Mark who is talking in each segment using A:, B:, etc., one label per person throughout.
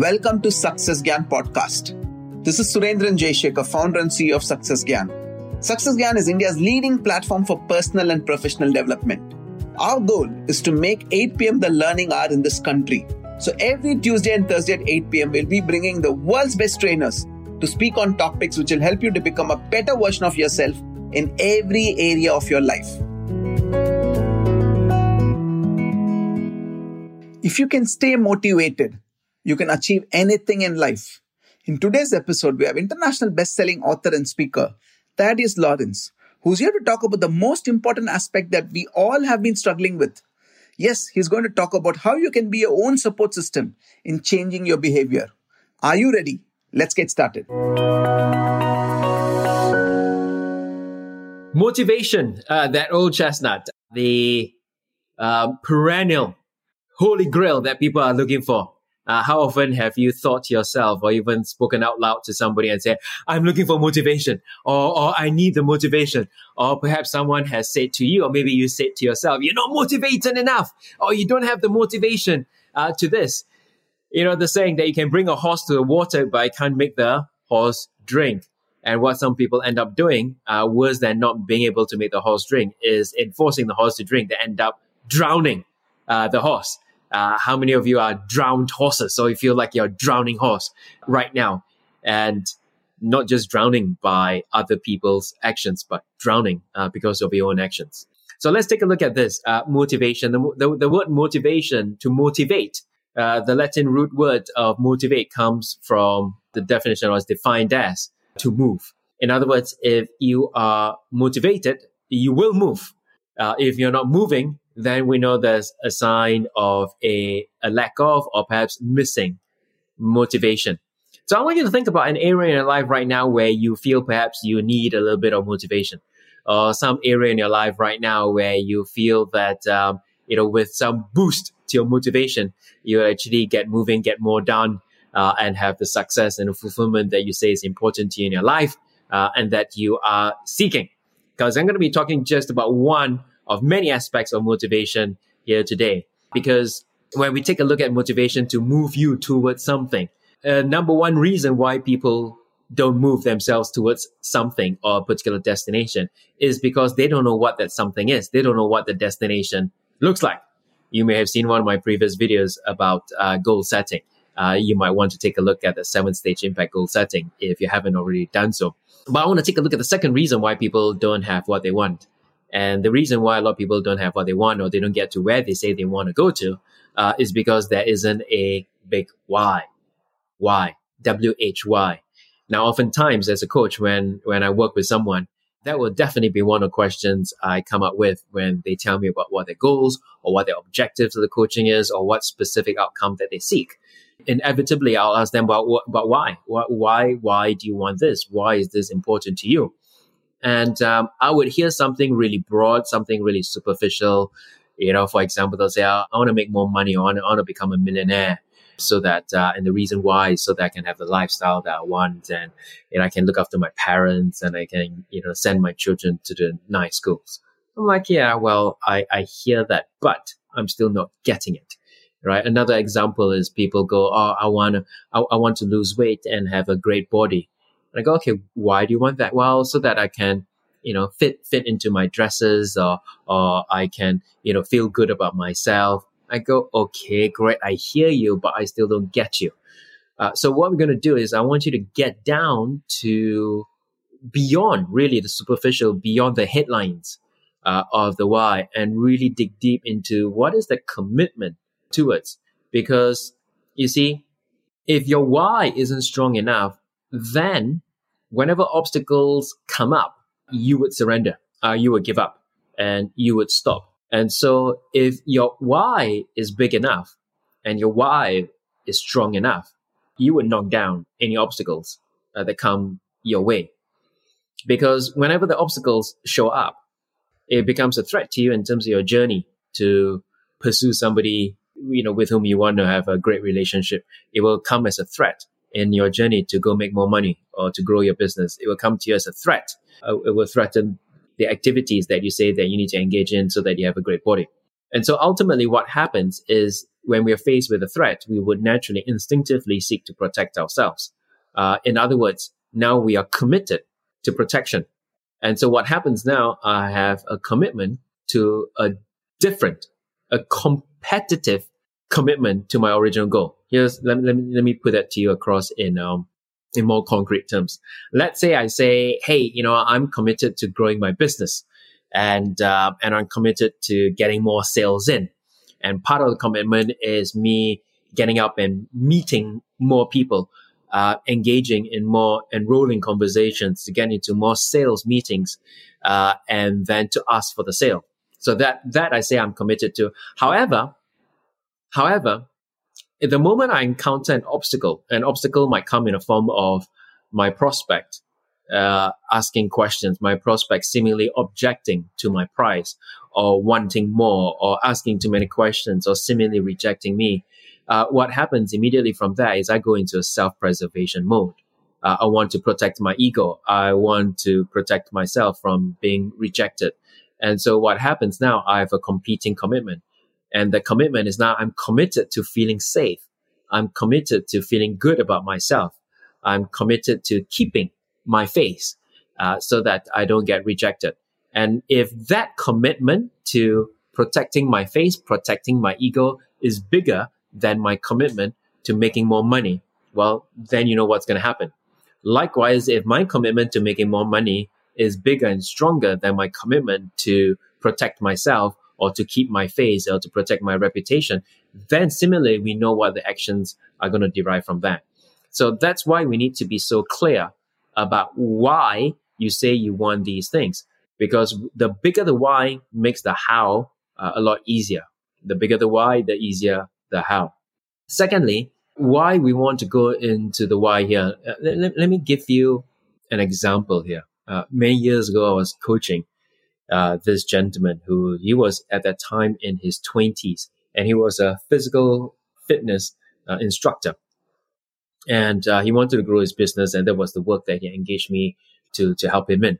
A: Welcome to Success Gyan podcast. This is Surendran Jayshekhar, founder and CEO of Success Gyan. Success Gyan is India's leading platform for personal and professional development. Our goal is to make 8 p.m. the learning hour in this country. So every Tuesday and Thursday at 8 p.m., we'll be bringing the world's best trainers to speak on topics which will help you to become a better version of yourself in every area of your life. If you can stay motivated, you can achieve anything in life. In today's episode, we have international best-selling author and speaker Thaddeus Lawrence, who's here to talk about the most important aspect that we all have been struggling with. Yes, he's going to talk about how you can be your own support system in changing your behavior. Are you ready? Let's get started.
B: Motivation, uh, that old chestnut, the uh, perennial holy grail that people are looking for. Uh, how often have you thought to yourself or even spoken out loud to somebody and said, I'm looking for motivation or, or I need the motivation? Or perhaps someone has said to you, or maybe you said to yourself, you're not motivated enough or you don't have the motivation uh, to this. You know, the saying that you can bring a horse to the water, but I can't make the horse drink. And what some people end up doing, uh, worse than not being able to make the horse drink, is enforcing the horse to drink. They end up drowning uh, the horse. Uh, how many of you are drowned horses? So you feel like you're a drowning horse right now, and not just drowning by other people's actions, but drowning uh, because of your own actions. So let's take a look at this uh, motivation. The, the, the, word motivation to motivate, uh, the Latin root word of motivate comes from the definition was defined as to move. In other words, if you are motivated, you will move. Uh, if you're not moving, then we know there's a sign of a, a lack of or perhaps missing motivation. So I want you to think about an area in your life right now where you feel perhaps you need a little bit of motivation, or some area in your life right now where you feel that um, you know with some boost to your motivation, you actually get moving, get more done, uh, and have the success and the fulfillment that you say is important to you in your life, uh, and that you are seeking. Because I'm going to be talking just about one of many aspects of motivation here today. Because when we take a look at motivation to move you towards something, uh, number one reason why people don't move themselves towards something or a particular destination is because they don't know what that something is. They don't know what the destination looks like. You may have seen one of my previous videos about uh, goal setting. Uh, you might want to take a look at the seven stage impact goal setting if you haven't already done so. But I want to take a look at the second reason why people don't have what they want. And the reason why a lot of people don't have what they want or they don't get to where they say they want to go to uh, is because there isn't a big why. Why? W H Y. Now, oftentimes as a coach, when, when I work with someone, that will definitely be one of the questions I come up with when they tell me about what their goals or what their objectives of the coaching is or what specific outcome that they seek. Inevitably, I'll ask them about, about why. Why, why do you want this? Why is this important to you? And um, I would hear something really broad, something really superficial. You know, for example, they'll say, I want to make more money, I want to, become a millionaire. So that, uh, and the reason why is so that I can have the lifestyle that I want and, and I can look after my parents and I can, you know, send my children to the nice schools. I'm like, yeah, well, I, I hear that, but I'm still not getting it right? Another example is people go, "Oh, I want to, I, I, want to lose weight and have a great body." And I go, okay, why do you want that? Well, so that I can, you know, fit, fit into my dresses or, or I can, you know, feel good about myself. I go, okay, great. I hear you, but I still don't get you. Uh, so what we're going to do is I want you to get down to beyond really the superficial, beyond the headlines uh, of the why and really dig deep into what is the commitment towards. Because you see, if your why isn't strong enough, then whenever obstacles come up, you would surrender, uh, you would give up, and you would stop. And so if your why is big enough and your why is strong enough, you would knock down any obstacles uh, that come your way. Because whenever the obstacles show up, it becomes a threat to you in terms of your journey to pursue somebody you know with whom you want to have a great relationship. It will come as a threat in your journey to go make more money or to grow your business. It will come to you as a threat. Uh, it will threaten the activities that you say that you need to engage in so that you have a great body. And so ultimately what happens is when we are faced with a threat, we would naturally instinctively seek to protect ourselves. Uh, in other words, now we are committed to protection. And so what happens now, I have a commitment to a different, a competitive commitment to my original goal. Here's, let, let, me, let me put that to you across in, um, in more concrete terms. Let's say I say, Hey, you know, I'm committed to growing my business and, uh, and I'm committed to getting more sales in. And part of the commitment is me getting up and meeting more people, uh, engaging in more enrolling conversations to get into more sales meetings, uh, and then to ask for the sale. So that, that I say I'm committed to. However, however, at the moment I encounter an obstacle, an obstacle might come in a form of my prospect uh, asking questions, my prospect seemingly objecting to my price or wanting more or asking too many questions or seemingly rejecting me. Uh, what happens immediately from that is I go into a self-preservation mode. Uh, I want to protect my ego. I want to protect myself from being rejected. And so what happens now, I have a competing commitment. And the commitment is now I'm committed to feeling safe. I'm committed to feeling good about myself. I'm committed to keeping my face uh, so that I don't get rejected. And if that commitment to protecting my face, protecting my ego is bigger than my commitment to making more money, well, then you know what's going to happen. Likewise, if my commitment to making more money is bigger and stronger than my commitment to protect myself or to keep my face or to protect my reputation, then similarly, we know what the actions are going to derive from that. So that's why we need to be so clear about why you say you want these things. Because the bigger the why makes the how uh, a lot easier. The bigger the why, the easier the how. Secondly, why we want to go into the why here. Uh, let, let, me give you an example here. Uh, many years ago, I was coaching uh, this gentleman who he was at that time in his 20s and he was a physical fitness uh, instructor. And uh, he wanted to grow his business and that was the work that he engaged me to to help him in.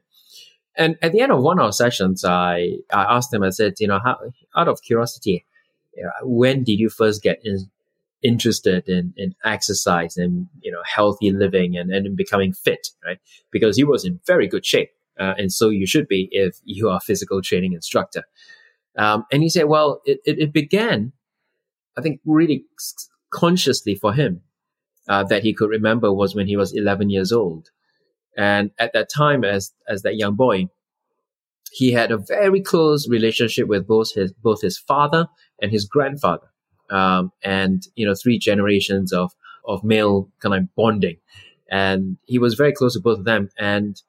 B: And at the end of one of our sessions i i asked him i said you know how, out of curiosity when did you first get in, interested in, in exercise and you know healthy living and, and becoming fit right? Because he was in very good shape uh, and so you should be if you are a physical training instructor um, and he said well it, it, it began i think really consciously for him uh, that he could remember was when he was 11 years old. And at that time, as, as that young boy, he had a very close relationship with both his, both his father and his grandfather. Um, and, you know, three generations of, of male kind of bonding. And he was very close to both of them. And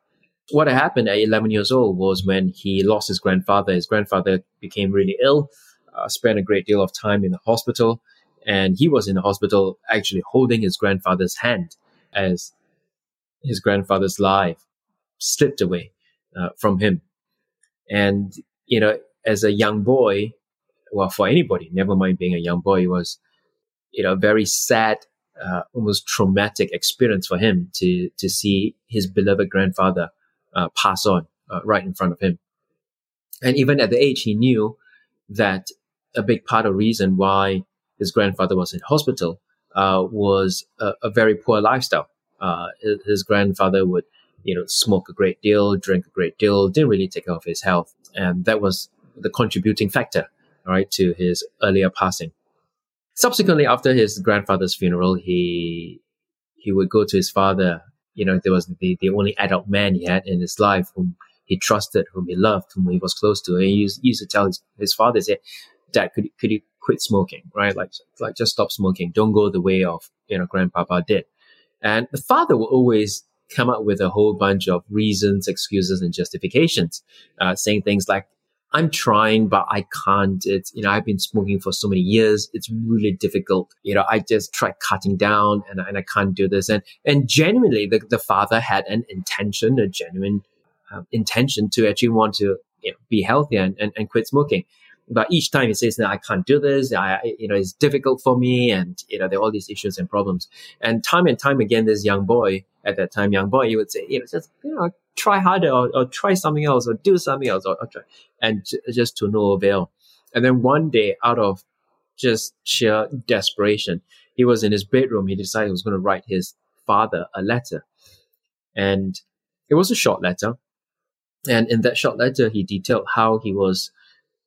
B: what happened at 11 years old was when he lost his grandfather. His grandfather became really ill, uh, spent a great deal of time in the hospital and he was in the hospital actually holding his grandfather's hand as his grandfather's life slipped away uh, from him. And, you know, as a young boy, well, for anybody, never mind being a young boy, it was, you know, a very sad, uh, almost traumatic experience for him to, to see his beloved grandfather uh, pass on uh, right in front of him. And even at the age, he knew that a big part of reason why his grandfather was in hospital uh, was a, a, very poor lifestyle. Uh, his grandfather would, you know, smoke a great deal, drink a great deal, didn't really take care of his health, and that was the contributing factor, right, to his earlier passing. Subsequently, after his grandfather's funeral, he he would go to his father. You know, there was the, the only adult man he had in his life whom he trusted, whom he loved, whom he was close to. And he used, he used to tell his, his father, say, Dad, could, could you quit smoking, right? Like, like just stop smoking. Don't go the way of, you know, grandpapa did. And the father will always come up with a whole bunch of reasons, excuses, and justifications, uh, saying things like, I'm trying, but I can't. It's, you know, I've been smoking for so many years. It's really difficult. You know, I just tried cutting down and, and I can't do this. And, and genuinely, the, the father had an intention, a genuine um, intention to actually want to you know, be healthy and, and, and quit smoking but each time he says, no, I can't do this. I, you know, it's difficult for me. And, you know, there are all these issues and problems. And time and time again, this young boy, at that time, young boy, he would say, you know, just, you know, try harder or, or try something else or do something else or, or try, and j- just to no avail. And then one day out of just sheer desperation. He was in his bedroom. He decided he was going to write his father a letter. And it was a short letter. And in that short letter, he detailed how he was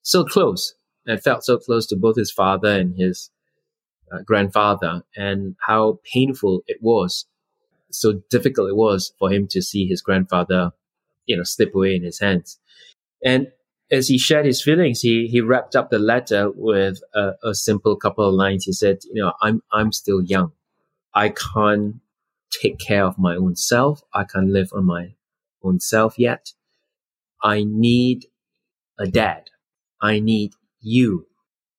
B: so close and felt so close to both his father and his uh, grandfather and how painful it was, so difficult it was for him to see his grandfather, you know, slip away in his hands. And as he shared his feelings, he, he wrapped up the letter with a, a simple couple of lines. He said, you know, I'm, I'm still young. I can't take care of my own self. I can't live on my own self yet. I need a dad. I need you,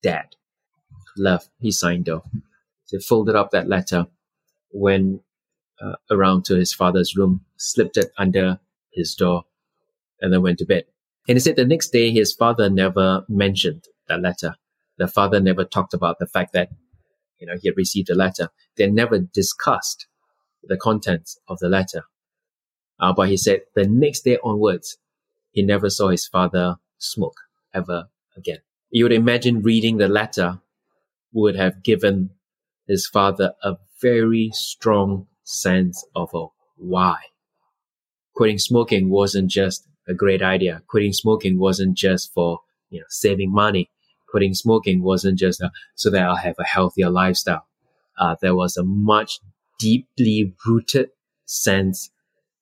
B: dad. Love, he signed off. So he folded up that letter, went uh, around to his father's room, slipped it under his door, and then went to bed. And he said the next day his father never mentioned that letter. The father never talked about the fact that, you know, he had received a letter. They never discussed the contents of the letter. Uh, but he said the next day onwards, he never saw his father smoke ever again. You would imagine reading the letter would have given his father a very strong sense of a why. Quitting smoking wasn't just a great idea. Quitting smoking wasn't just for, you know, saving money. Quitting smoking wasn't just uh, so that I'll have a healthier lifestyle. Uh, there was a much deeply rooted sense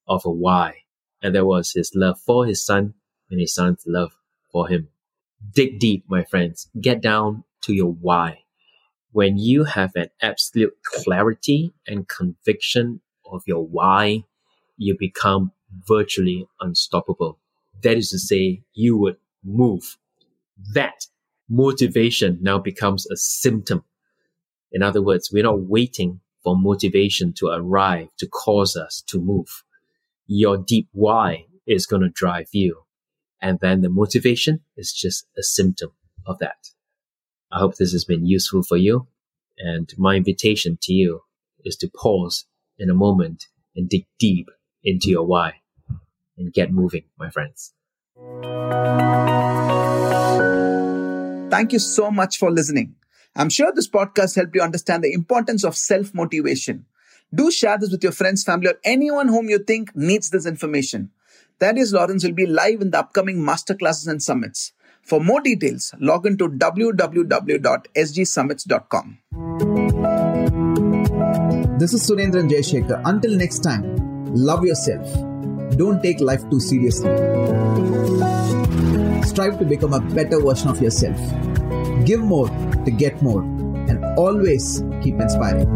B: of a why. And there was his love for his son and his son's love for him. Dig deep, my friends. Get down to your why. When you have an absolute clarity and conviction of your why, you become virtually unstoppable. That is to say, you would move. That motivation now becomes a symptom. In other words, we're not waiting for motivation to arrive to cause us to move. Your deep why is going to drive you. And then the motivation is just a symptom of that. I hope this has been useful for you. And my invitation to you is to pause in a moment and dig deep into your why and get moving, my friends.
A: Thank you so much for listening. I'm sure this podcast helped you understand the importance of self motivation. Do share this with your friends, family, or anyone whom you think needs this information. Thaddeus Lawrence will be live in the upcoming masterclasses and summits. For more details, log in to www.sgsummits.com. This is Surendran Jayashekhar. Until next time, love yourself. Don't take life too seriously. Strive to become a better version of yourself. Give more to get more, and always keep inspiring.